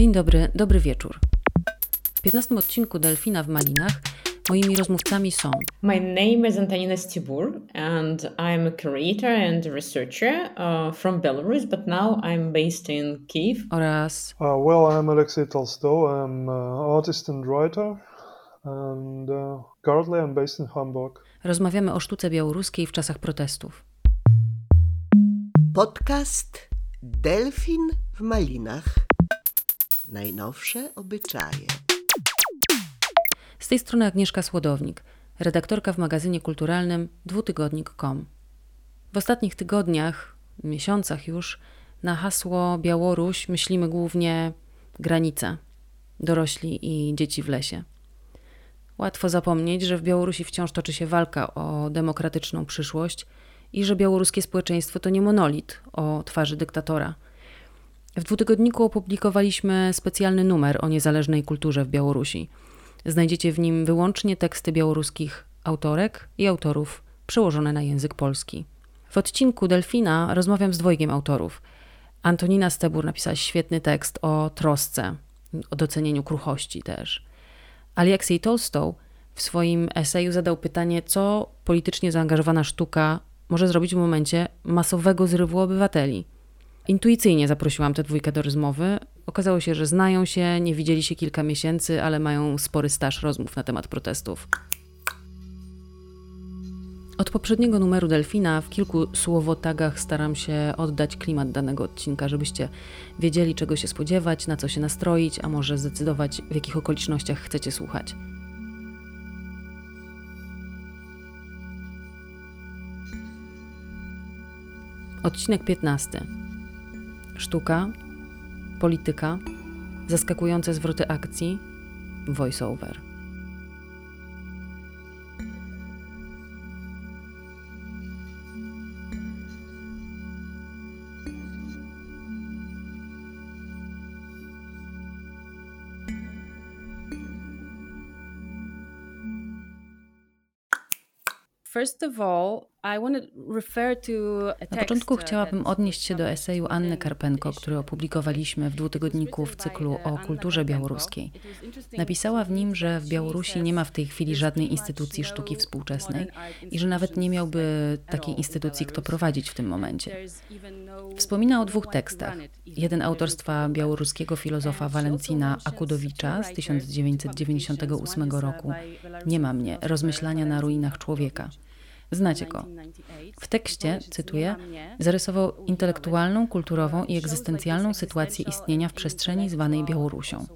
Dzień dobry, dobry wieczór. W 15 odcinku Delfina w Malinach moimi rozmówcami są My name is Antonina Stibur and I'm a curator and researcher uh, from Belarus, but now I'm based in Kiev. oraz Uh, well, I'm Alexei Tolstoy. I'm an artist and writer, and uh, currently I'm based in Hamburg. rozmawiamy o sztuce białoruskiej w czasach protestów. Podcast Delfin w Malinach. Najnowsze obyczaje. Z tej strony Agnieszka Słodownik, redaktorka w magazynie kulturalnym dwutygodnik.com. W ostatnich tygodniach, miesiącach już, na hasło Białoruś myślimy głównie granice, dorośli i dzieci w lesie. Łatwo zapomnieć, że w Białorusi wciąż toczy się walka o demokratyczną przyszłość i że białoruskie społeczeństwo to nie monolit o twarzy dyktatora. W dwutygodniku opublikowaliśmy specjalny numer o niezależnej kulturze w Białorusi. Znajdziecie w nim wyłącznie teksty białoruskich autorek i autorów przełożone na język polski. W odcinku Delfina rozmawiam z dwojgiem autorów. Antonina Stebur napisała świetny tekst o trosce, o docenieniu kruchości też. Aleksiej Tolstoy w swoim eseju zadał pytanie, co politycznie zaangażowana sztuka może zrobić w momencie masowego zrywu obywateli. Intuicyjnie zaprosiłam tę dwójkę do rozmowy. Okazało się, że znają się, nie widzieli się kilka miesięcy, ale mają spory staż rozmów na temat protestów. Od poprzedniego numeru Delfina w kilku słowotagach staram się oddać klimat danego odcinka, żebyście wiedzieli, czego się spodziewać, na co się nastroić, a może zdecydować, w jakich okolicznościach chcecie słuchać. Odcinek 15. Sztuka, polityka, zaskakujące zwroty akcji, voiceover. First of all, Na początku uh, chciałabym odnieść się do eseju Anny Karpenko, który opublikowaliśmy w dwutygodniku w cyklu o kulturze białoruskiej. Napisała w nim, że w Białorusi nie ma w tej chwili żadnej instytucji sztuki współczesnej i że nawet nie miałby takiej instytucji kto prowadzić w tym momencie. Wspomina o dwóch tekstach. Jeden autorstwa białoruskiego filozofa Walencina Akudowicza z 1998 roku Nie ma mnie, rozmyślania na ruinach człowieka. Znacie go. W tekście, cytuję, zarysował intelektualną, kulturową i egzystencjalną sytuację istnienia w przestrzeni zwanej Białorusią.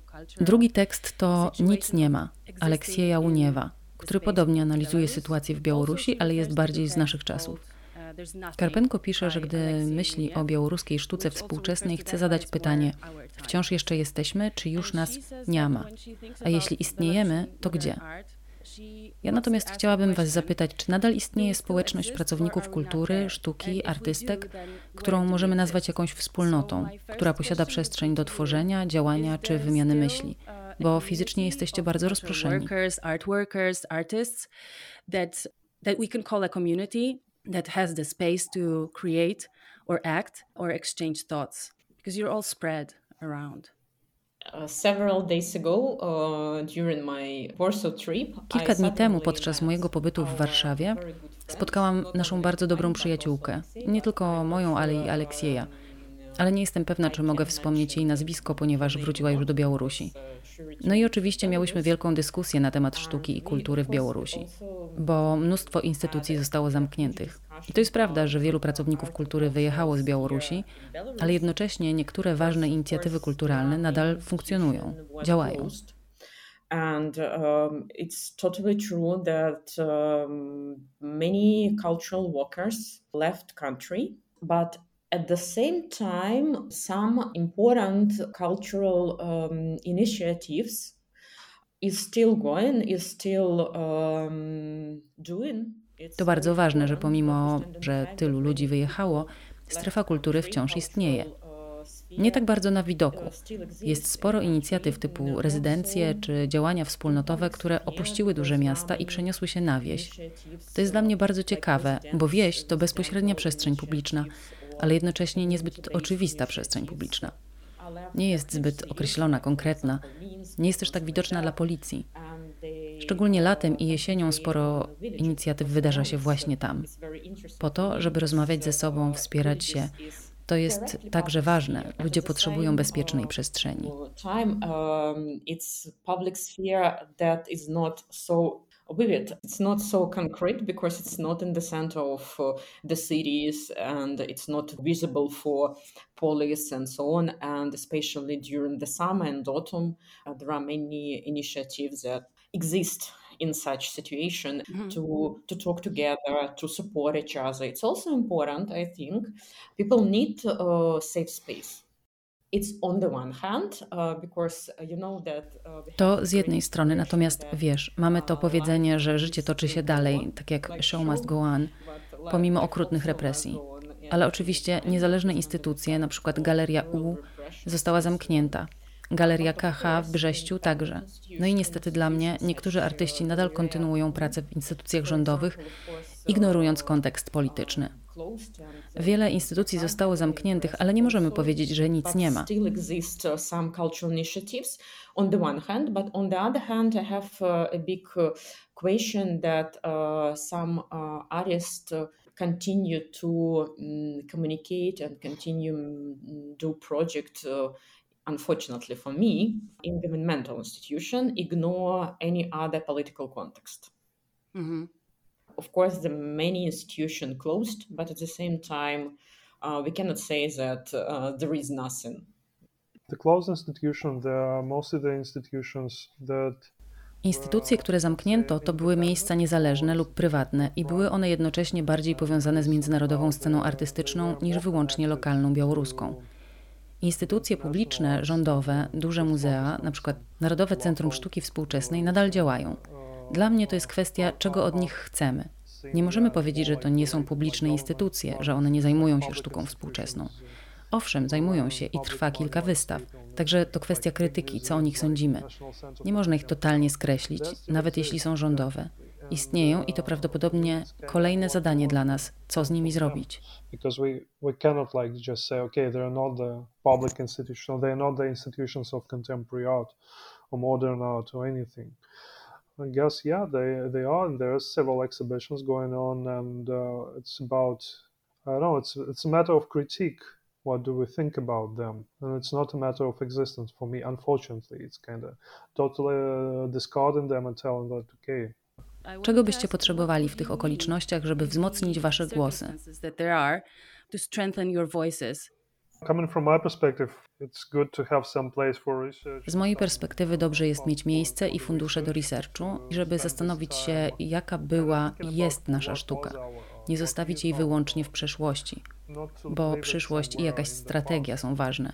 Drugi tekst to Nic nie ma Aleksieja Łuniewa, który podobnie analizuje sytuację w Białorusi, ale jest bardziej z naszych czasów. Karpenko pisze, że gdy myśli o białoruskiej sztuce współczesnej, chce zadać pytanie: wciąż jeszcze jesteśmy, czy już nas nie ma? A jeśli istniejemy, to gdzie? Ja natomiast chciałabym Was zapytać, czy nadal istnieje społeczność pracowników kultury, sztuki, artystek, którą możemy nazwać jakąś wspólnotą, która posiada przestrzeń do tworzenia, działania czy wymiany myśli, bo fizycznie jesteście bardzo rozproszeni. That we can call a community that has the space to create or act or exchange thoughts because you're all spread around. Kilka I dni temu, podczas mojego pobytu w Warszawie, spotkałam naszą bardzo dobrą przyjaciółkę. Nie tylko moją, ale i Aleksieja. Ale nie jestem pewna, czy mogę wspomnieć jej nazwisko, ponieważ wróciła już do Białorusi. No i oczywiście miałyśmy wielką dyskusję na temat sztuki i kultury w Białorusi, bo mnóstwo instytucji zostało zamkniętych. I to jest prawda, że wielu pracowników kultury wyjechało z Białorusi, ale jednocześnie niektóre ważne inicjatywy kulturalne nadal funkcjonują, działają. And um, it's totally true that um, many cultural workers left country, but at the same time, some important cultural um, initiatives is still going, is still um, doing. To bardzo ważne, że pomimo, że tylu ludzi wyjechało, strefa kultury wciąż istnieje. uh, Nie tak bardzo na widoku. uh, Jest sporo in inicjatyw typu rezydencje czy działania wspólnotowe, które opuściły duże miasta i przeniosły się na wieś. To jest dla mnie bardzo ciekawe, bo wieś to bezpośrednia przestrzeń publiczna, ale jednocześnie niezbyt oczywista przestrzeń publiczna. nie jest zbyt określona, konkretna, nie jest też tak widoczna dla policji. Szczególnie latem i jesienią sporo inicjatyw wydarza się właśnie tam, po to, żeby rozmawiać ze sobą, wspierać się. To jest także ważne. Ludzie potrzebują bezpiecznej przestrzeni. It. It's not so concrete because it's not in the center of uh, the cities and it's not visible for police and so on. And especially during the summer and autumn, uh, there are many initiatives that exist in such situation mm-hmm. to to talk together to support each other it's also important i think people need a uh, safe space to z jednej strony, natomiast wiesz, mamy to powiedzenie, że życie toczy się dalej, tak jak show must go on, pomimo okrutnych represji. Ale oczywiście niezależne instytucje, na przykład Galeria U, została zamknięta. Galeria KH w Brześciu także. No i niestety dla mnie niektórzy artyści nadal kontynuują pracę w instytucjach rządowych, ignorując kontekst polityczny. Wiele instytucji zostało zamkniętych, ale nie możemy powiedzieć, że nic nie ma. On the one hand, but on the other hand, I have uh, a big uh, question that uh, some artists continue to um, communicate and continue um, do project unfortunately for me, in governmental institution, ignore any other political context. Mm-hmm. Of course, the many institutions closed, but at the same time, uh, we cannot say that uh, there is nothing. The closed institutions, they are mostly the institutions that Instytucje, które zamknięto, to były miejsca niezależne lub prywatne i były one jednocześnie bardziej powiązane z międzynarodową sceną artystyczną niż wyłącznie lokalną białoruską. Instytucje publiczne, rządowe, duże muzea, np. Narodowe Centrum Sztuki Współczesnej, nadal działają. Dla mnie to jest kwestia, czego od nich chcemy. Nie możemy powiedzieć, że to nie są publiczne instytucje, że one nie zajmują się sztuką współczesną. Owszem, zajmują się i trwa kilka wystaw, także to kwestia krytyki, co o nich sądzimy. Nie można ich totalnie skreślić, nawet jeśli są rządowe. Istnieją i to prawdopodobnie kolejne zadanie dla nas, co z nimi zrobić. Art or. I guess yeah, they they are, and there are several exhibitions going on, and uh, it's about I don't know, it's it's a matter of critique. What do we think about them? And it's not a matter of existence for me. Unfortunately, it's kind of totally uh, discarding them and telling that okay. Czego byście potrzebowali w tych okolicznościach, żeby wzmocnić wasze głosy? To strengthen your voices z mojej perspektywy dobrze jest mieć miejsce i fundusze do researchu, żeby zastanowić się, jaka była i jest nasza sztuka. Nie zostawić jej wyłącznie w przeszłości, bo przyszłość i jakaś strategia są ważne.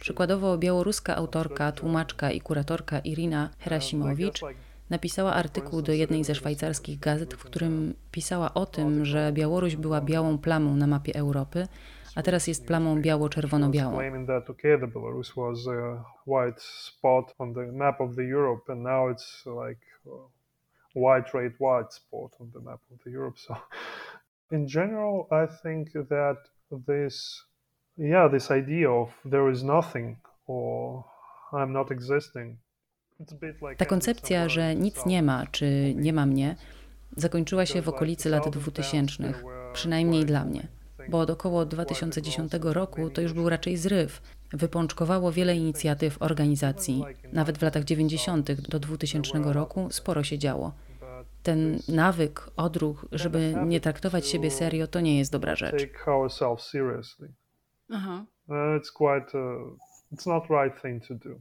Przykładowo białoruska autorka, tłumaczka i kuratorka Irina Herasimowicz napisała artykuł do jednej ze szwajcarskich gazet, w którym pisała o tym, że Białoruś była białą plamą na mapie Europy, a teraz jest plamą biało-czerwono-białą. white red white spot on the map of the Europe. So, in general, I think that this, yeah, this idea of there is nothing or I'm not existing. Ta koncepcja, że nic nie ma, czy nie ma mnie, zakończyła się w okolicy lat 2000, przynajmniej dla mnie bo od około 2010 roku to już był raczej zryw. Wypączkowało wiele inicjatyw organizacji. Nawet w latach 90. do 2000 roku sporo się działo. Ten nawyk, odruch, żeby nie traktować siebie serio, to nie jest dobra rzecz. Aha. Uh, it's quite, uh, it's not right thing to do.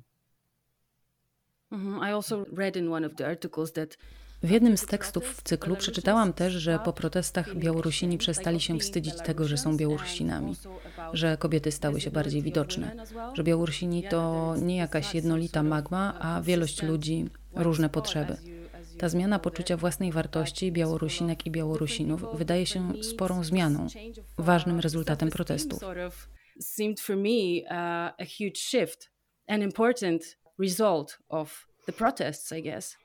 Mhm. I also read in one of the articles that w jednym z tekstów w cyklu przeczytałam też, że po protestach Białorusini przestali się wstydzić tego, że są Białorusinami, że kobiety stały się bardziej widoczne, że Białorusini to nie jakaś jednolita magma, a wielość ludzi, różne potrzeby. Ta zmiana poczucia własnej wartości Białorusinek i Białorusinów wydaje się sporą zmianą, ważnym rezultatem protestów. Seemed uh, important result of the protests, I guess.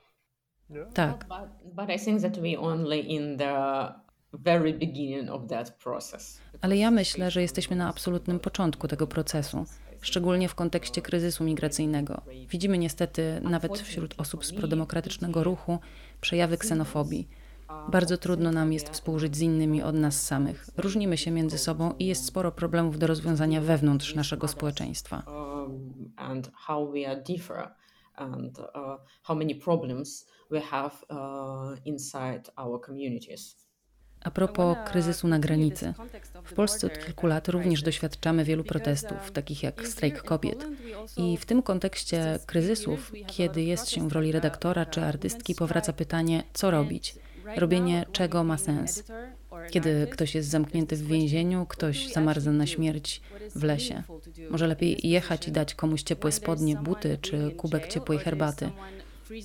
Tak. But, but I think that we only in the very beginning of that process. Ale ja myślę, że jesteśmy na absolutnym początku tego procesu, szczególnie w kontekście kryzysu migracyjnego. Widzimy niestety nawet wśród osób z prodemokratycznego ruchu przejawy ksenofobii. Bardzo trudno nam jest współżyć z innymi od nas samych. Różnimy się między sobą i jest sporo problemów do rozwiązania wewnątrz naszego społeczeństwa. Um, and how we are different and uh, how many problems we have uh, inside our communities. A propos kryzysu na granicy. W Polsce od kilku lat również doświadczamy wielu protestów, takich jak strajk kobiet. I w tym kontekście kryzysów, kiedy jest się w roli redaktora czy artystki, powraca pytanie, co robić? Robienie czego ma sens? Kiedy ktoś jest zamknięty w więzieniu, ktoś zamarza na śmierć w lesie. Może lepiej jechać i dać komuś ciepłe spodnie, buty czy kubek ciepłej herbaty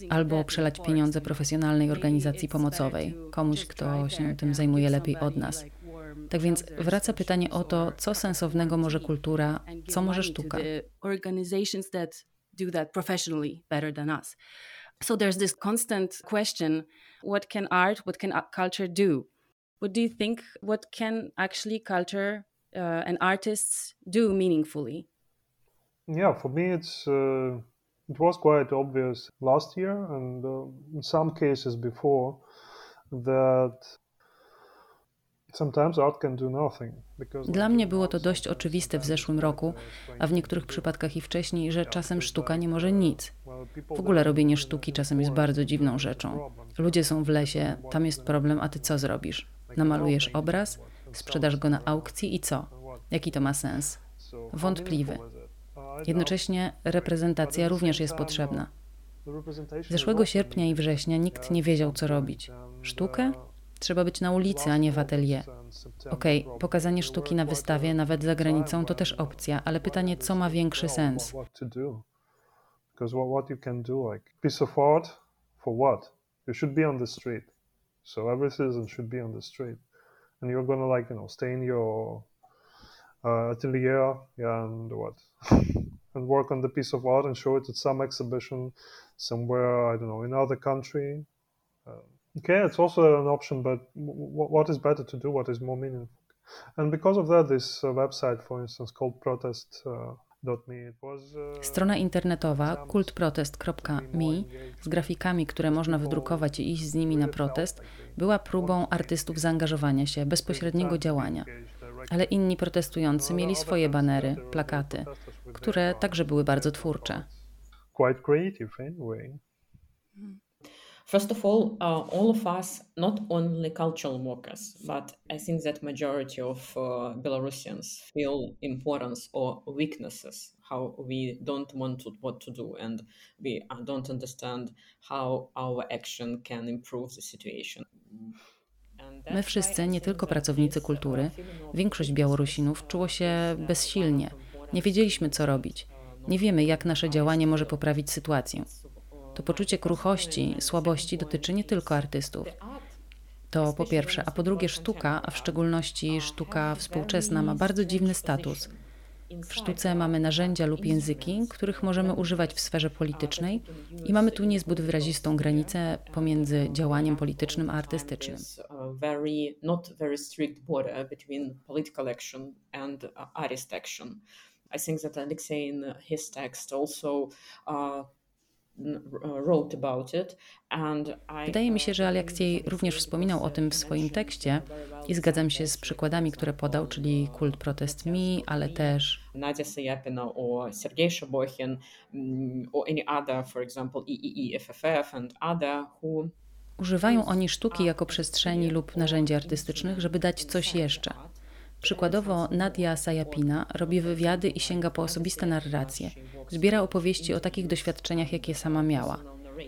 albo przelać pieniądze profesjonalnej organizacji pomocowej, komuś, kto się tym zajmuje lepiej od nas. Tak więc wraca pytanie o to, co sensownego może kultura, co może sztuka. So there's this constant question what can art, what can culture do? What do you think? What can actually culture uh, and artists do meaningfully? Yeah, for me, it's. Uh it was quite obvious last year and uh, in some cases before that Dla mnie było to dość oczywiste w zeszłym roku, a w niektórych przypadkach i wcześniej, że czasem sztuka nie może nic. W ogóle robienie sztuki czasem jest bardzo dziwną rzeczą. Ludzie są w lesie, tam jest problem, a ty co zrobisz? Namalujesz obraz, sprzedasz go na aukcji i co? Jaki to ma sens? Wątpliwy. Jednocześnie reprezentacja również jest potrzebna. Zeszłego sierpnia i września nikt nie wiedział, co robić. Sztukę? Trzeba być na ulicy, a nie w atelier. Okej, okay, pokazanie sztuki na wystawie, nawet za granicą, to też opcja, ale pytanie, co ma większy sens? Because what you can do, like piece of art, for what? You should be on the street. So every citizen should be on the street, and you're gonna like you know stay in your uh, atelier and what and work on the piece of art and show it at some exhibition somewhere I don't know in other country. Uh, okay, it's also an option, but w- what is better to do? What is more meaningful? And because of that, this uh, website, for instance, called Protest. Uh, Strona internetowa kultprotest.me z grafikami, które można wydrukować i iść z nimi na protest, była próbą artystów zaangażowania się, bezpośredniego działania. ale inni protestujący mieli swoje banery, plakaty, które także były bardzo twórcze. First of all, uh, all of us, not only cultural workers, but I think that majority of uh, Belarusians feel importance or weaknesses, how we don't want to, what to do, and we uh, don't understand how our action can improve the situation. My wszyscy, nie tylko pracownicy kultury, większość Białorusinów czuło się bezsilnie. Nie wiedzieliśmy, co robić. Nie wiemy, jak nasze działanie może poprawić sytuację. To poczucie kruchości, słabości dotyczy nie tylko artystów. To po pierwsze, a po drugie sztuka, a w szczególności sztuka współczesna ma bardzo dziwny status. W sztuce mamy narzędzia lub języki, których możemy używać w sferze politycznej i mamy tu niezbyt wyrazistą granicę pomiędzy działaniem politycznym a artystycznym. I think that Alexei in his text also uh, Wydaje mi się, że Aleksiej również wspominał o tym w swoim tekście i zgadzam się z przykładami, które podał, czyli kult protest mi, ale też Nadia Sayapina or Sergei Shabohin mm, or any other, for example, EEEFFF and other who Używają oni sztuki jako przestrzeni lub narzędzi artystycznych, żeby dać coś jeszcze. Przykładowo Nadia Sayapina robi wywiady i sięga po osobiste narracje. Zbiera opowieści o takich doświadczeniach, jakie sama miała.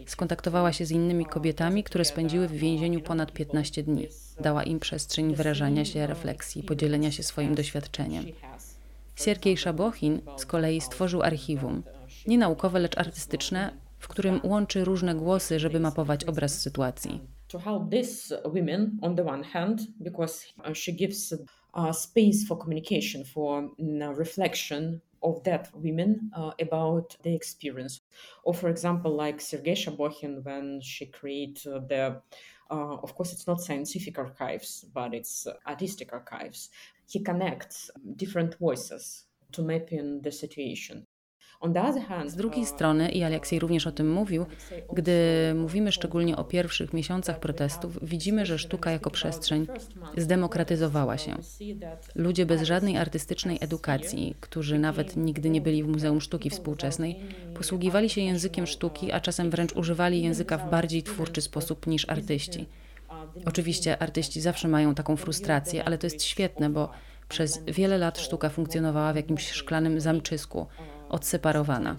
Skontaktowała się z innymi kobietami, które spędziły w więzieniu ponad 15 dni. Dała im przestrzeń wyrażania się, refleksji, podzielenia się swoim doświadczeniem. Siergiej Szabochin z kolei stworzył archiwum, nie naukowe, lecz artystyczne, w którym łączy różne głosy, żeby mapować obraz sytuacji. To help these women on the one hand because she gives uh, space for communication, for uh, reflection of that women uh, about the experience. Or, for example, like Sergei Shabokhin when she created the Uh, of course, it's not scientific archives, but it's artistic archives. He connects different voices to map in the situation. Z drugiej strony, i Aleksiej również o tym mówił, gdy mówimy szczególnie o pierwszych miesiącach protestów, widzimy, że sztuka jako przestrzeń zdemokratyzowała się. Ludzie bez żadnej artystycznej edukacji, którzy nawet nigdy nie byli w Muzeum Sztuki Współczesnej, posługiwali się językiem sztuki, a czasem wręcz używali języka w bardziej twórczy sposób niż artyści. Oczywiście artyści zawsze mają taką frustrację, ale to jest świetne, bo przez wiele lat sztuka funkcjonowała w jakimś szklanym zamczysku, odseparowana.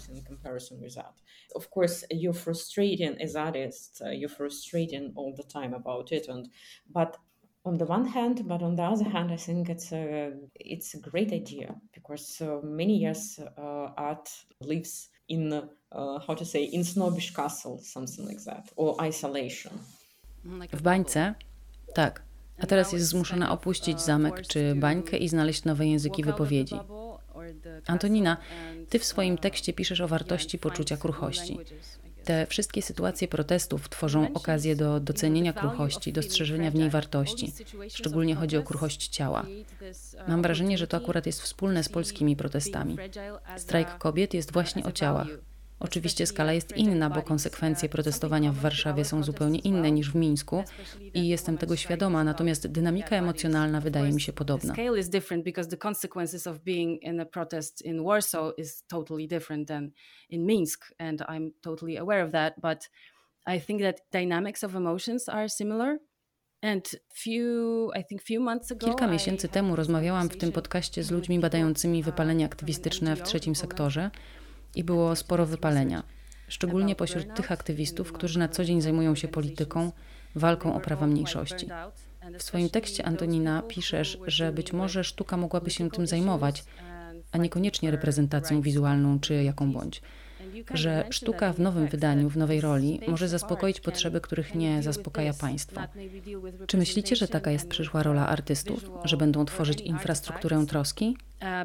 Of course, you're frustrating as artists, uh, you're frustrating all the time about it, and but on the one hand, but on the other hand, I think it's a it's a great idea because uh, many years uh, art lives in uh, how to say in snobbish castle, something like that, or isolation. W bańce, tak. A teraz jest zmuszona opuścić zamek czy bańkę i znaleźć nowe języki wypowiedzi. Antonina, ty w swoim tekście piszesz o wartości poczucia kruchości. Te wszystkie sytuacje protestów tworzą okazję do docenienia kruchości, dostrzeżenia w niej wartości. Szczególnie chodzi o kruchość ciała. Mam wrażenie, że to akurat jest wspólne z polskimi protestami. Strajk kobiet jest właśnie o ciałach. Oczywiście skala jest inna, bo konsekwencje protestowania w Warszawie są zupełnie inne niż w Mińsku i jestem tego świadoma, natomiast dynamika emocjonalna wydaje mi się podobna. I think that dynamics of emotions are similar. Kilka miesięcy temu rozmawiałam w tym podcaście z ludźmi badającymi wypalenie aktywistyczne w trzecim sektorze i było sporo wypalenia, szczególnie pośród tych aktywistów, którzy na co dzień zajmują się polityką, walką o prawa mniejszości. W swoim tekście, Antonina, piszesz, że być może sztuka mogłaby się tym zajmować, a niekoniecznie reprezentacją wizualną czy jaką bądź że sztuka w nowym wydaniu, w nowej roli może zaspokoić potrzeby, których nie zaspokaja państwo. Czy myślicie, że taka jest przyszła rola artystów, że będą tworzyć infrastrukturę troski?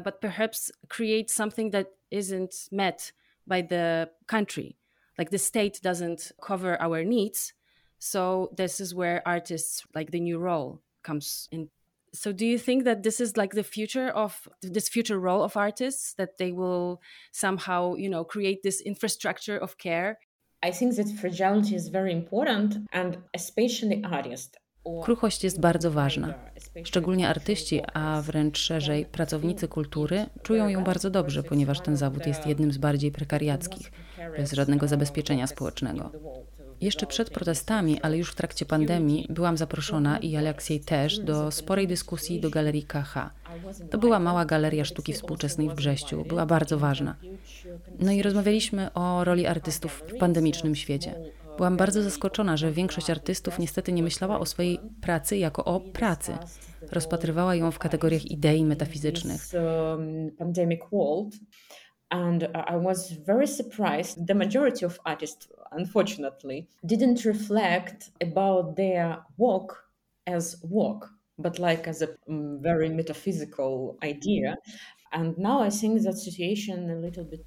But perhaps create something that isn't met by the country. Like the state doesn't cover our needs. So this is where artists, like the new role, comes in so do you think that this is like the future of this future role of artists that they will somehow you know create this infrastructure of care i think that fragility is very important and especially artists Kruchość jest bardzo ważna. Szczególnie artyści, a wręcz szerzej pracownicy kultury czują ją bardzo dobrze, ponieważ ten zawód jest jednym z bardziej prekariackich, bez żadnego zabezpieczenia społecznego. Jeszcze przed protestami, ale już w trakcie pandemii, byłam zaproszona i Aleksiej też do sporej dyskusji do Galerii KH. To była mała galeria sztuki współczesnej w Brześciu, była bardzo ważna. No i rozmawialiśmy o roli artystów w pandemicznym świecie. Byłam bardzo zaskoczona, że większość artystów niestety nie myślała o swojej pracy jako o pracy. Rozpatrywała ją w kategoriach idei metafizycznych. and I was very surprised. The majority of artists, unfortunately, didn't reflect about their work as work, but like as a um, very metaphysical idea.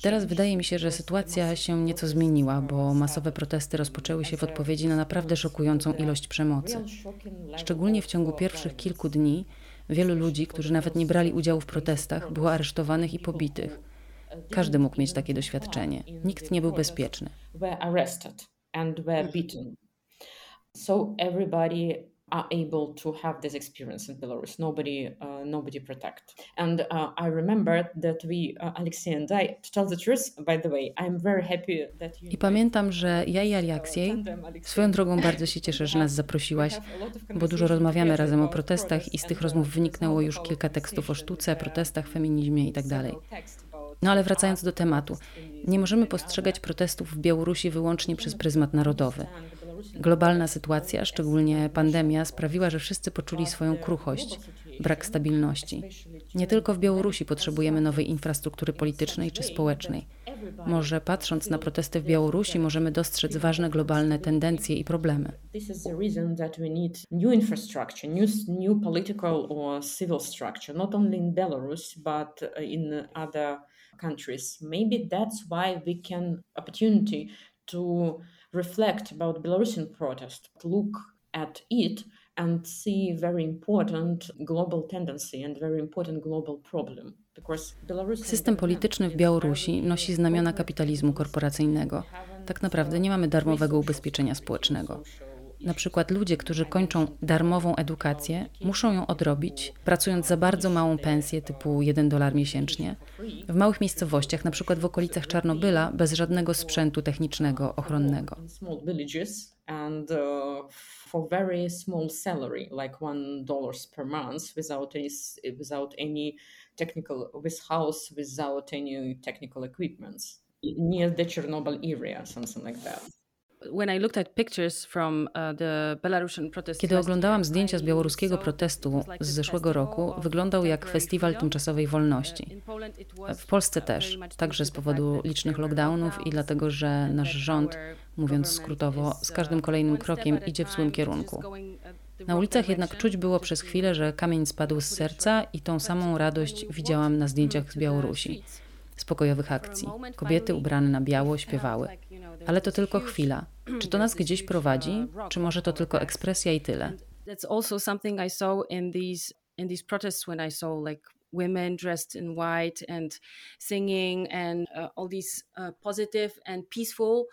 Teraz wydaje mi się, że sytuacja się nieco zmieniła, bo masowe protesty rozpoczęły się w odpowiedzi na naprawdę szokującą ilość przemocy. Szczególnie w ciągu pierwszych kilku dni wielu ludzi, którzy nawet nie brali udziału w protestach, było aresztowanych i pobitych. Każdy mógł mieć takie doświadczenie. Nikt nie był bezpieczny. So everybody are able to have this experience in Belarus. Nobody, uh, nobody protect. And uh, I remember that we, uh, Alexei and I, to tell the truth, by the way, I'm very happy that you... I pamiętam, że ja i Aleksiej, swoją drogą bardzo się cieszę, że nas zaprosiłaś, bo dużo rozmawiamy razem o protestach i z tych rozmów wyniknęło już kilka tekstów o sztuce, protestach, feminizmie i tak dalej. No ale wracając do tematu, nie możemy postrzegać protestów w Białorusi wyłącznie przez pryzmat narodowy. Globalna sytuacja, szczególnie pandemia, sprawiła, że wszyscy poczuli swoją kruchość, brak stabilności. Nie tylko w Białorusi potrzebujemy nowej infrastruktury politycznej czy społecznej. Może patrząc na protesty w Białorusi, możemy dostrzec ważne globalne tendencje i problemy. Other countries. Maybe that's why we can opportunity to reflect about Belarusian protest, look at it and see very important global tendency and very important global problem. System polityczny w Białorusi nosi znamiona kapitalizmu korporacyjnego. Tak naprawdę nie mamy darmowego ubezpieczenia społecznego. Na przykład ludzie, którzy kończą darmową edukację, muszą ją odrobić, pracując za bardzo małą pensję typu 1 dolar miesięcznie, w małych miejscowościach, na przykład w okolicach Czarnobyla, bez żadnego sprzętu technicznego ochronnego. And for very small salary, like one dollars per month, without any, without any technical, with house, without any technical equipments, near the Chernobyl area, something like that. Kiedy oglądałam zdjęcia z białoruskiego protestu z zeszłego roku, wyglądał jak festiwal tymczasowej wolności. W Polsce też, także z powodu licznych lockdownów i dlatego, że nasz rząd, mówiąc skrótowo, z każdym kolejnym krokiem idzie w złym kierunku. Na ulicach jednak czuć było przez chwilę, że kamień spadł z serca i tą samą radość widziałam na zdjęciach z Białorusi z pokojowych akcji. Kobiety ubrane na biało śpiewały. Ale to tylko chwila. Czy to nas gdzieś prowadzi, czy może to tylko ekspresja i tyle? That's also something I saw in these in these protests when I saw like women dressed in white and singing and uh, all these uh, positive and peaceful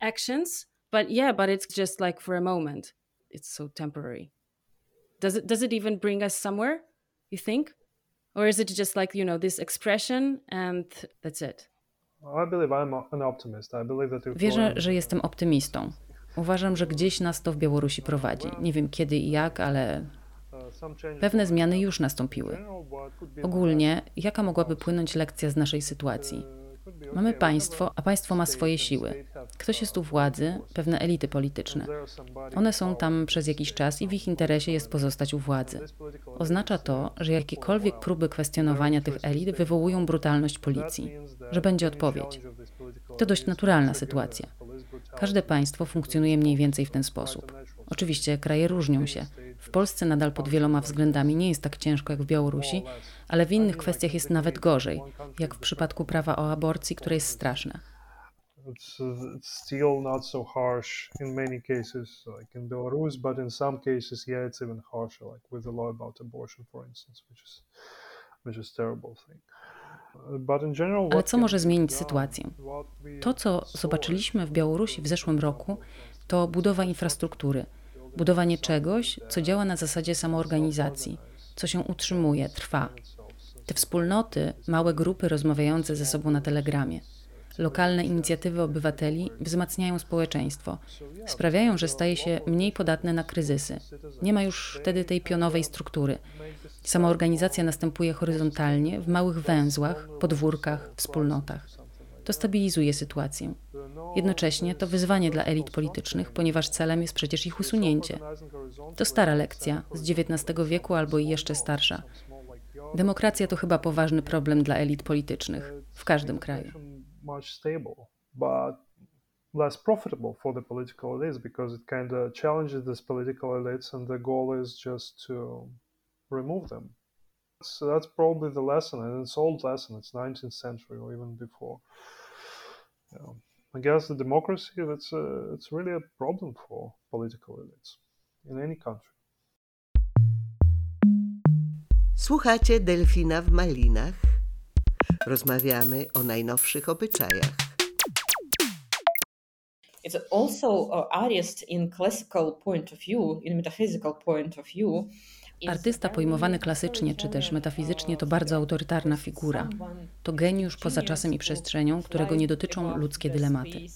actions. But yeah, but it's just like for a moment. It's so temporary. Does it does it even bring us somewhere? You think? Or is it just like, you know, this expression and that's it? Wierzę, że jestem optymistą. Uważam, że gdzieś nas to w Białorusi prowadzi. Nie wiem kiedy i jak, ale pewne zmiany już nastąpiły. Ogólnie, jaka mogłaby płynąć lekcja z naszej sytuacji? Mamy państwo, a państwo ma swoje siły. Ktoś jest u władzy, pewne elity polityczne. One są tam przez jakiś czas i w ich interesie jest pozostać u władzy. Oznacza to, że jakiekolwiek próby kwestionowania tych elit wywołują brutalność policji, że będzie odpowiedź. To dość naturalna sytuacja. Każde państwo funkcjonuje mniej więcej w ten sposób. Oczywiście kraje różnią się. W Polsce nadal pod wieloma względami nie jest tak ciężko jak w Białorusi, ale w innych kwestiach jest nawet gorzej, jak w przypadku prawa o aborcji, które jest straszne. It's, it's still not so harsh in many cases, like in Belarus, but in some cases, yeah, it's even harsher, like with the law about abortion, for instance, which is, which is terrible thing. Ale co może zmienić sytuację? To, co zobaczyliśmy w Białorusi w zeszłym roku, to budowa infrastruktury, budowanie czegoś, co działa na zasadzie samoorganizacji, co się utrzymuje, trwa. Te wspólnoty, małe grupy rozmawiające ze sobą na telegramie, lokalne inicjatywy obywateli wzmacniają społeczeństwo, sprawiają, że staje się mniej podatne na kryzysy. Nie ma już wtedy tej pionowej struktury. Samoorganizacja następuje horyzontalnie, w małych węzłach, podwórkach, wspólnotach. To stabilizuje sytuację. Jednocześnie to wyzwanie dla elit politycznych, ponieważ celem jest przecież ich usunięcie. To stara lekcja z XIX wieku albo i jeszcze starsza. Demokracja to chyba poważny problem dla elit politycznych w każdym kraju. Less profitable for the political elites because it kind of challenges these political elites and the goal is just to remove them. So that's probably the lesson, and it's old lesson. It's 19th century or even before. Yeah. I guess the democracy that's a, it's really a problem for political elites in any country. Słuchacie Delfina w Malinach. Rozmawiamy o najnowszych obyczajach. It's also uh, artist in classical point of view, in metaphysical point of view. Artysta pojmowany klasycznie czy też metafizycznie to bardzo autorytarna figura. To geniusz poza czasem i przestrzenią, którego nie dotyczą ludzkie dylematy.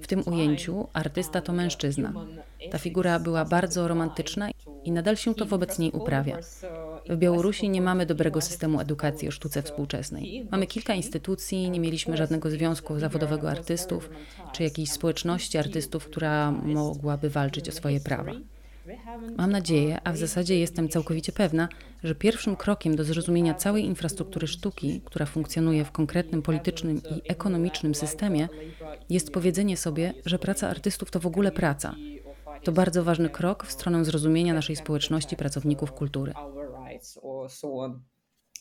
W tym ujęciu artysta to mężczyzna. Ta figura była bardzo romantyczna i nadal się to wobec niej uprawia. W Białorusi nie mamy dobrego systemu edukacji o sztuce współczesnej. Mamy kilka instytucji, nie mieliśmy żadnego związku zawodowego artystów czy jakiejś społeczności artystów, która mogłaby walczyć o swoje prawa. Mam nadzieję, a w zasadzie jestem całkowicie pewna, że pierwszym krokiem do zrozumienia całej infrastruktury sztuki, która funkcjonuje w konkretnym politycznym i ekonomicznym systemie, jest powiedzenie sobie, że praca artystów to w ogóle praca. To bardzo ważny krok w stronę zrozumienia naszej społeczności pracowników kultury.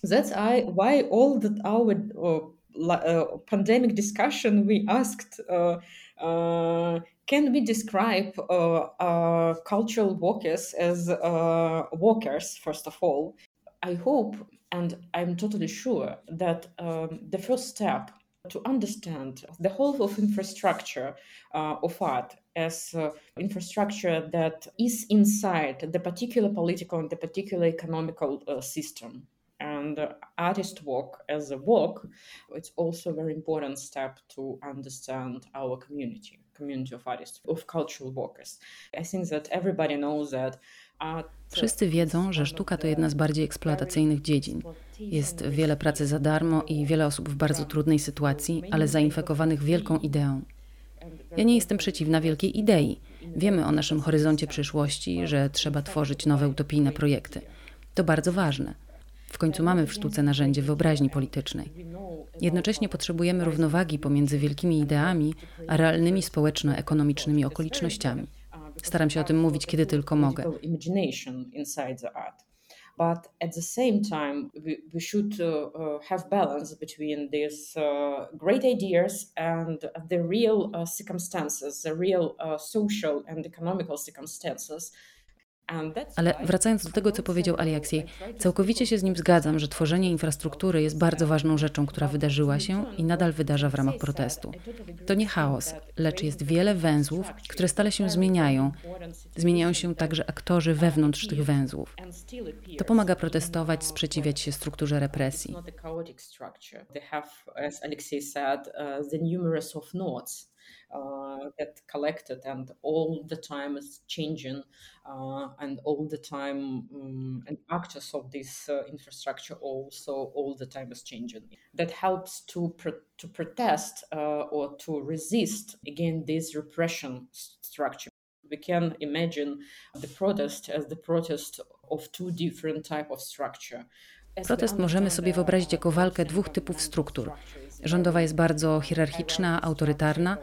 That's why all that our uh, uh, pandemic discussion we asked uh, can we describe cultural workers as workers, first of all? I hope and I'm totally sure that um, the first step to understand the whole of infrastructure uh, of art as uh, infrastructure that is inside the particular political and the particular economical uh, system. And artist work as a work it's also a very important step to understand our community community of artists of cultural workers. I think that everybody knows that Wszyscy wiedzą, że sztuka to jedna z bardziej eksploatacyjnych dziedzin. Jest wiele pracy za darmo i wiele osób w bardzo trudnej sytuacji, ale zainfekowanych wielką ideą. Ja nie jestem przeciwna wielkiej idei. Wiemy o naszym horyzoncie przyszłości, że trzeba tworzyć nowe utopijne projekty. To bardzo ważne. W końcu mamy w sztuce narzędzie wyobraźni politycznej. Jednocześnie potrzebujemy równowagi pomiędzy wielkimi ideami a realnymi społeczno-ekonomicznymi okolicznościami. Staram się o tym mówić, kiedy tylko mogę. but at the same time we, we should uh, uh, have balance between these uh, great ideas and the real uh, circumstances the real uh, social and economical circumstances Ale wracając do tego, co powiedział Aliaksiej, całkowicie się z nim zgadzam, że tworzenie infrastruktury jest bardzo ważną rzeczą, która wydarzyła się i nadal wydarza w ramach protestu. To nie chaos, lecz jest wiele węzłów, które stale się zmieniają. Zmieniają się także aktorzy wewnątrz tych węzłów. To pomaga protestować, sprzeciwiać się strukturze represji. Uh, get collected and all the time is changing uh, and all the time um, and actors of this uh, infrastructure also all the time is changing. That helps to pro- to protest uh, or to resist again this repression structure. We can imagine the protest as the protest of two different type of structure. Protest możemy sobie wyobrazić jako walkę dwóch typów struktur. Rządowa jest bardzo hierarchiczna, autorytarna,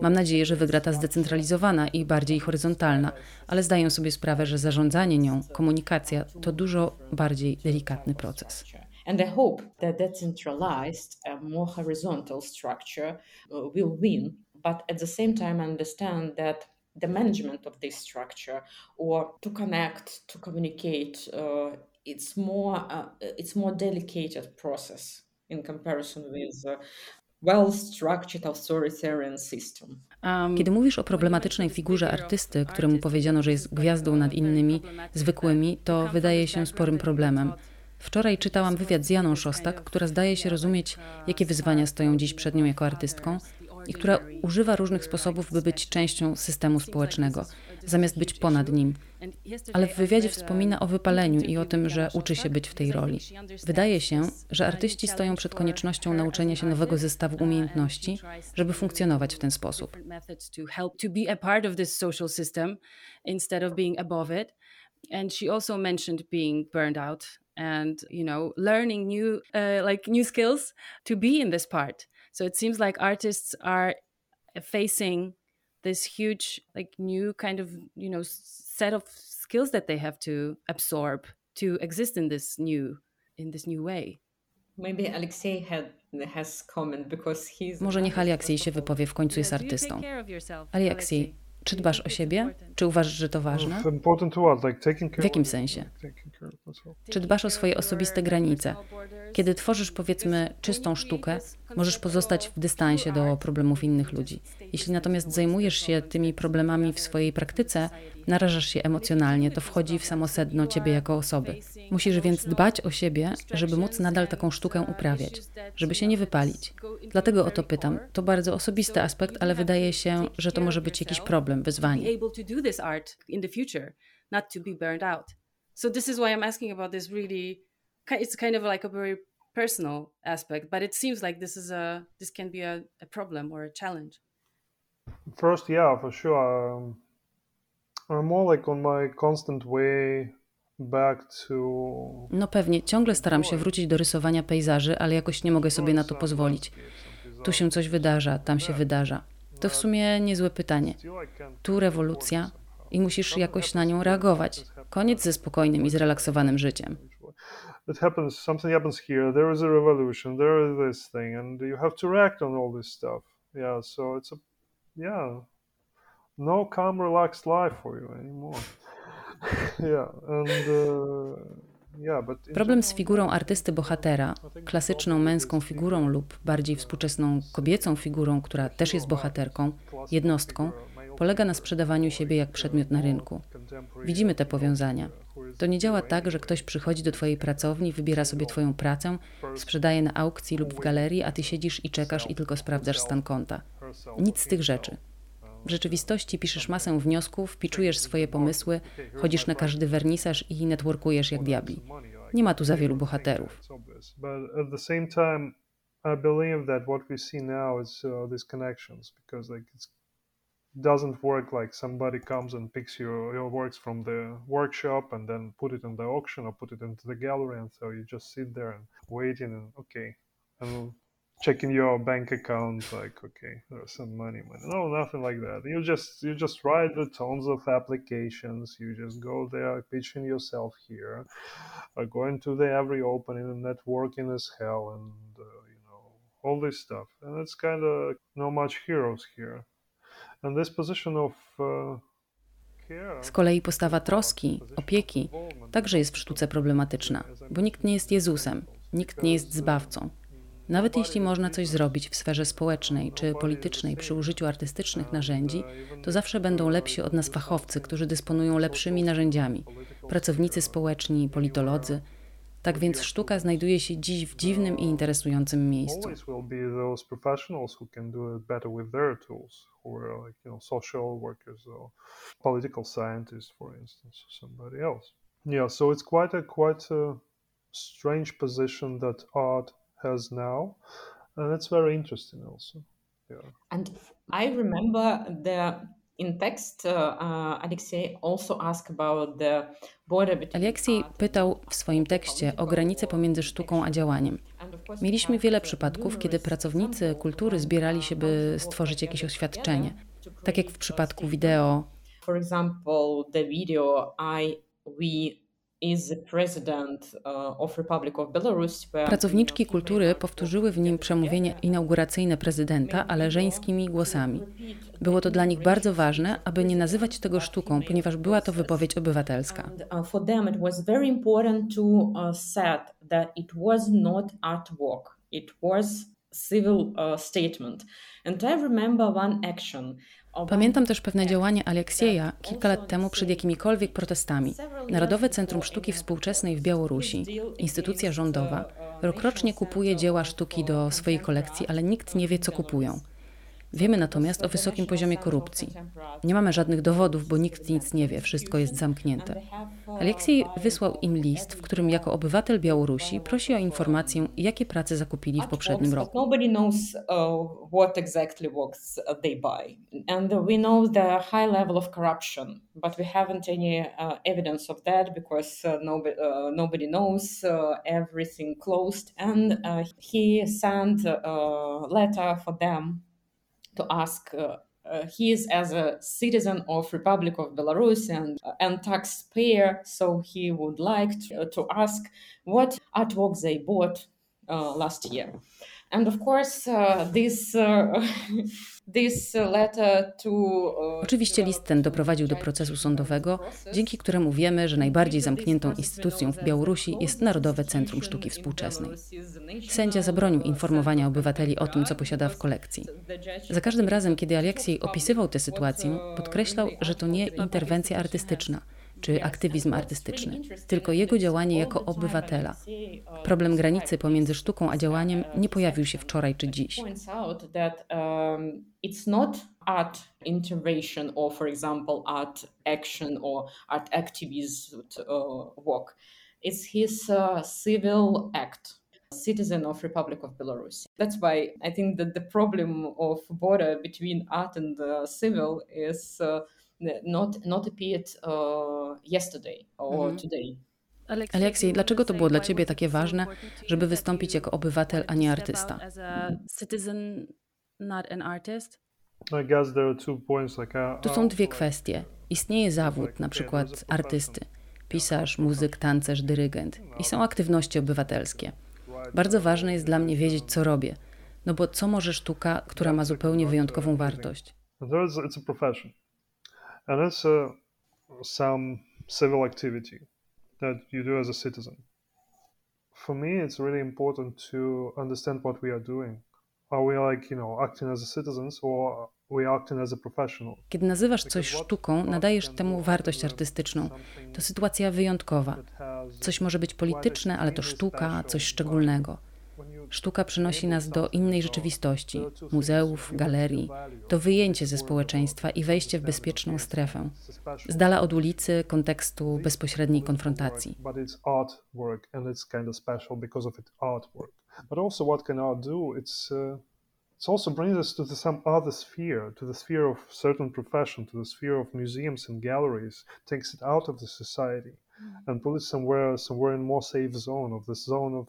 Mam nadzieję, że wygra ta zdecentralizowana i bardziej horyzontalna, ale zdaję sobie sprawę, że zarządzanie nią, komunikacja to dużo bardziej delikatny proces. And I hope that decentralized, more horizontal structure uh, will win, but at the same time understand that the management of this structure or to connect, to communicate, uh, it's more uh, it's more delicate process in comparison with uh, Um, Kiedy mówisz o problematycznej figurze artysty, któremu powiedziano, że jest gwiazdą nad innymi, zwykłymi, to wydaje się sporym problemem. Wczoraj czytałam wywiad z Janą Szostak, która zdaje się rozumieć, jakie wyzwania stoją dziś przed nią jako artystką i która używa różnych sposobów, by być częścią systemu społecznego, zamiast być ponad nim. Ale w wywiadzie wspomina o wypaleniu i o tym, że uczy się być w tej roli. Wydaje się, że artyści stoją przed koniecznością nauczenia się nowego zestawu umiejętności, żeby funkcjonować w ten sposób. And she also mentioned being burned out and you know learning new uh, like new skills to be in this part so it seems like artists are facing this huge like new kind of you know set of skills that they have to absorb to exist in this new in this new way maybe alexei had has comment because he's Może niech Aleksiej się wypowie, w końcu jest artystą. Aleksiej, czy dbasz o siebie? Czy uważasz, że to ważne? W jakim sensie? Czy dbasz o swoje osobiste granice? Kiedy tworzysz, powiedzmy, czystą sztukę, możesz pozostać w dystansie do problemów innych ludzi. Jeśli natomiast zajmujesz się tymi problemami w swojej praktyce, narażasz się emocjonalnie, to wchodzi w samo sedno ciebie jako osoby. Musisz więc dbać o siebie, żeby móc nadal taką sztukę uprawiać, żeby się nie wypalić. Dlatego o to pytam. To bardzo osobisty aspekt, ale wydaje się, że to może być jakiś problem, wyzwanie. So this is why I'm asking about this really it's kind of like a very personal aspect, but it seems like this is a this can be a, a problem or a challenge. First, yeah, for sure. Um, I'm more like on my constant way No pewnie, ciągle staram się wrócić do rysowania pejzaży, ale jakoś nie mogę sobie na to pozwolić. Tu się coś wydarza, tam się wydarza. To w sumie niezłe pytanie. Tu rewolucja i musisz jakoś na nią reagować. Koniec ze spokojnym i zrelaksowanym życiem. It happens, something happens here, there is a revolution, there is this thing, and you have to react on all this stuff. Yeah, so it's a, yeah, no calm, relaxed life for you anymore. yeah, and uh, Problem z figurą artysty bohatera, klasyczną męską figurą lub bardziej współczesną kobiecą figurą, która też jest bohaterką, jednostką, polega na sprzedawaniu siebie jak przedmiot na rynku. Widzimy te powiązania. To nie działa tak, że ktoś przychodzi do Twojej pracowni, wybiera sobie Twoją pracę, sprzedaje na aukcji lub w galerii, a Ty siedzisz i czekasz i tylko sprawdzasz stan konta. Nic z tych rzeczy. W rzeczywistości piszesz masę wniosków, piczujesz swoje pomysły, chodzisz na każdy wernisaż i networkujesz jak diabli. Nie ma tu za wielu bohaterów. Uh, doesn't work like somebody comes and picks your, your works from the workshop and then put it in the auction or put it into the gallery and so you just sit there and waiting and okay and checking your bank account like okay there's some money money no nothing like that. You just you just write the tons of applications you just go there pitching yourself here uh, going to the every opening and networking as hell and uh, you know all this stuff. And it's kind of no much heroes here. And this position of uh, Z kolei postawa troski, opieki także jest w sztuce problematyczna, bo nikt nie jest Jezusem, nikt nie jest zbawcą. Nawet jeśli można coś zrobić w sferze społecznej czy politycznej przy użyciu artystycznych narzędzi, to zawsze będą lepsi od nas fachowcy, którzy dysponują lepszymi narzędziami pracownicy społeczni, politolodzy. Tak więc sztuka znajduje się dziś w dziwnym i interesującym miejscu. Yeah, so it's quite a quite a strange position that art has now, and it's very interesting also. Yeah. And I remember the in text uh, uh Alexei also asked about the border between Aleksiej pytał w swoim tekście o granicę pomiędzy sztuką a działaniem. Mieliśmy wiele przypadków, kiedy pracownicy kultury zbierali się, by stworzyć jakieś oświadczenie. Tak jak w przypadku wideo. For example, the video I we Pracowniczki kultury powtórzyły w nim przemówienie inauguracyjne prezydenta, ale żeńskimi głosami. Było to dla nich bardzo ważne, aby nie nazywać tego sztuką, ponieważ była to wypowiedź obywatelska. Uh, it was uh. It civil statement. And I remember one action Pamiętam też pewne działanie Aleksieja kilka lat temu przed jakimikolwiek protestami. Narodowe Centrum Sztuki Współczesnej w Białorusi, instytucja rządowa, rokrocznie kupuje dzieła sztuki do swojej kolekcji, ale nikt nie wie, co kupują. Wiemy natomiast o wysokim poziomie korupcji. Nie mamy żadnych dowodów, bo nikt nic nie wie, wszystko jest zamknięte. Aleksiej wysłał im list, w którym jako obywatel Białorusi prosi o informację, jakie prace zakupili w poprzednim roku. Nobody knows uh, what exactly works uh, they buy. And we know the high level of corruption, but we haven't any uh, evidence of that because nobody, nobody knows everything closed. And he sent a letter for them to ask uh, uh, he is as a citizen of Republic of Belarus and, uh, and taxpayer, so he would like to, to ask what artwork they bought uh, last year. And of course, uh, this, to, Oczywiście list ten doprowadził do procesu sądowego, dzięki któremu wiemy, że najbardziej zamkniętą instytucją w Białorusi jest Narodowe Centrum Sztuki Współczesnej. Sędzia zabronił informowania obywateli o tym, co posiada w kolekcji. Za każdym razem, kiedy Aleksiej opisywał tę sytuację, podkreślał, że to nie interwencja artystyczna – czy aktywizm artystyczny, tylko jego działanie jako obywatela. Problem granicy pomiędzy sztuką a działaniem nie pojawił się wczoraj czy dziś. art intervention or for example art action or art activist uh, work it's his uh, civil act citizen of republic of belarus that's why i think that the problem of border between art and uh, civil is uh, not, not appeared uh, yesterday or mhm. today. Aleksiej, dlaczego to było dla ciebie takie ważne, żeby wystąpić jako obywatel, a nie artysta? Tu są dwie kwestie. Istnieje zawód, na przykład artysty, pisarz, muzyk, tancerz, dyrygent i są aktywności obywatelskie. Bardzo ważne jest dla mnie wiedzieć, co robię, no bo co może sztuka, która ma zupełnie wyjątkową wartość? And it's a, some civil activity that you do as a citizen. For me, it's really important to understand what we are doing. Are we like, you know, acting as citizens or we acting as a professional? Kiedy nazywasz coś sztuką, nadajesz temu wartość artystyczną. To sytuacja wyjątkowa. Coś może być polityczne, ale to sztuka, coś szczególnego. Sztuka przynosi nas do innej rzeczywistości, muzeów, galerii. To wyjęcie ze społeczeństwa i wejście w bezpieczną strefę, z dala od ulicy, kontekstu bezpośredniej konfrontacji. But also, what can art do? It's uh, it also brings us to the, some other sphere, to the sphere of certain profession, to the sphere of museums and galleries, takes it out of the society and puts it somewhere, somewhere in more safe zone of this zone of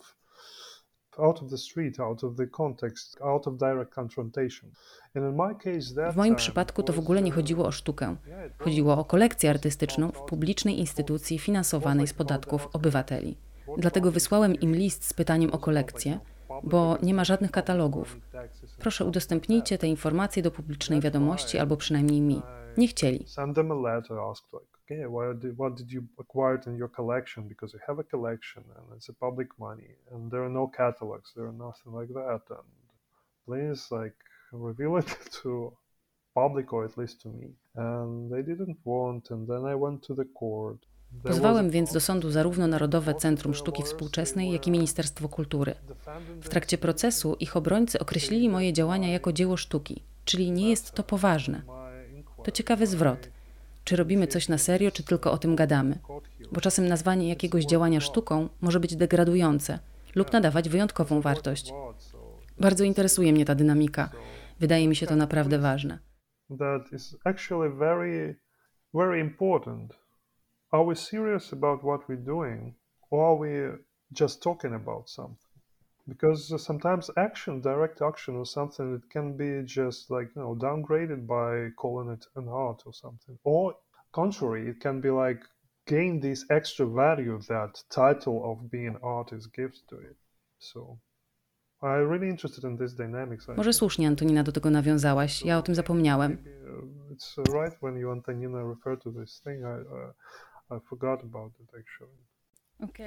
W moim przypadku to w ogóle nie chodziło o sztukę. Chodziło o kolekcję artystyczną w publicznej instytucji finansowanej z podatków obywateli. Dlatego wysłałem im list z pytaniem o kolekcję, bo nie ma żadnych katalogów. Proszę udostępnijcie te informacje do publicznej wiadomości albo przynajmniej mi. Nie chcieli. Okay, what did, what did you acquire in your collection? Because you have a collection and it's a public money and there are no catalogs, there are nothing like that. And please, like, reveal it to public or at least to me. And they didn't want, and then I went to the court. Pozwałem więc do sądu zarówno Narodowe Centrum Sztuki Współczesnej, jak i Ministerstwo Kultury. W trakcie procesu ich obrońcy określili moje działania jako dzieło sztuki, czyli nie jest to poważne. To ciekawy zwrot. Czy robimy coś na serio, czy tylko o tym gadamy? Bo czasem nazwanie jakiegoś działania sztuką może być degradujące lub nadawać wyjątkową wartość. Bardzo interesuje mnie ta dynamika. Wydaje mi się to naprawdę ważne. Are we serious about what we're doing, or are we just talking about something? Because sometimes action direct action or something it can be just like you know downgraded by calling it an art or something or contrary it can be like gain this extra value that title of being artist gives to it so I'm really interested in this dynamics. Może słusznie Antonina do tego nawiązałaś. Ja o tym zapomniałem. Uh, it's right when you Antonina refer to this thing. I, uh, I forgot about it actually.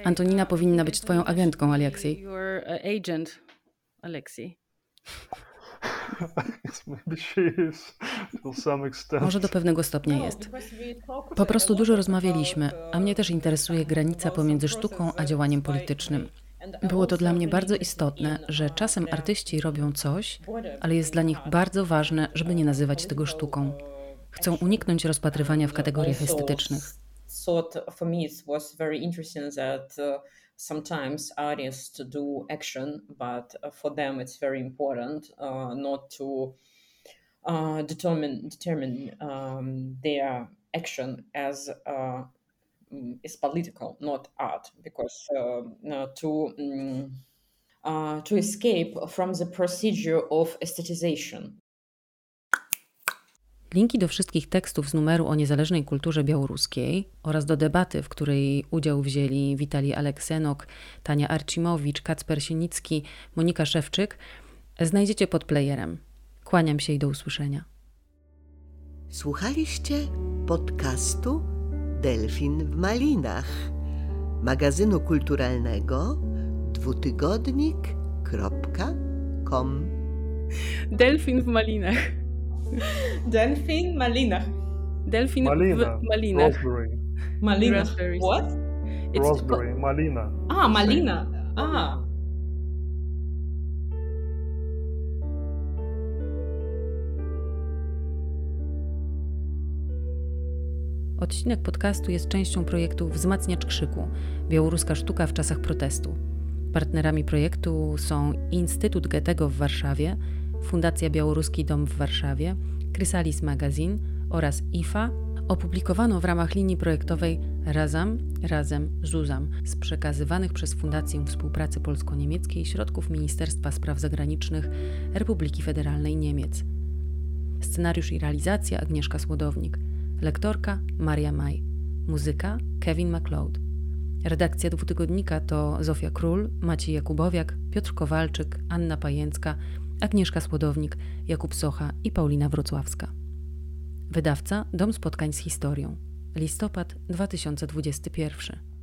Antonina powinna być twoją agentką, Aleksiej. Your uh, agent, Aleksiej. Może do pewnego stopnia jest. Po prostu dużo rozmawialiśmy, a mnie też interesuje granica pomiędzy sztuką a działaniem politycznym. Było to dla mnie bardzo istotne, że czasem artyści robią coś, ale jest dla nich bardzo ważne, żeby nie nazywać tego sztuką. Chcą uniknąć rozpatrywania w kategoriach estetycznych. Thought for me it was very interesting that uh, sometimes artists do action, but uh, for them it's very important uh, not to uh, determine determine um, their action as uh, mm, is political, not art, because uh, to um, to escape from the procedure of aestheticization Linki do wszystkich tekstów z numeru o niezależnej kulturze białoruskiej oraz do debaty, w której udział wzięli Witali Aleksenok, Tania Arcimowicz, Kacper Sienicki, Monika Szewczyk, znajdziecie pod playerem. Kłaniam się i do usłyszenia. Słuchaliście podcastu Delfin w Malinach, magazynu kulturalnego dwutygodnik.com. Delfin w Malinach. Delfin Malina. Delfin Malina. Malina. Raspberry. Malina. What? It's Raspberry. Malina. Ah, Malina. Ah. Odcinek podcastu jest częścią projektu Wzmacniacz Krzyku Białoruska Sztuka w czasach protestu. Partnerami projektu są Instytut Goethego w Warszawie, Fundacja Białoruski Dom w Warszawie, Chrysalis Magazine oraz IFA opublikowano w ramach linii projektowej Razam, Razem, Zuzam z przekazywanych przez Fundację Współpracy Polsko-Niemieckiej środków Ministerstwa Spraw Zagranicznych Republiki Federalnej Niemiec. Scenariusz i realizacja Agnieszka Słodownik, lektorka Maria Maj, muzyka Kevin MacLeod. Redakcja dwutygodnika to Zofia Król, Maciej Jakubowiak, Piotr Kowalczyk, Anna Pajęcka, Agnieszka Słodownik, Jakub Socha i Paulina Wrocławska. Wydawca Dom Spotkań z Historią. Listopad 2021.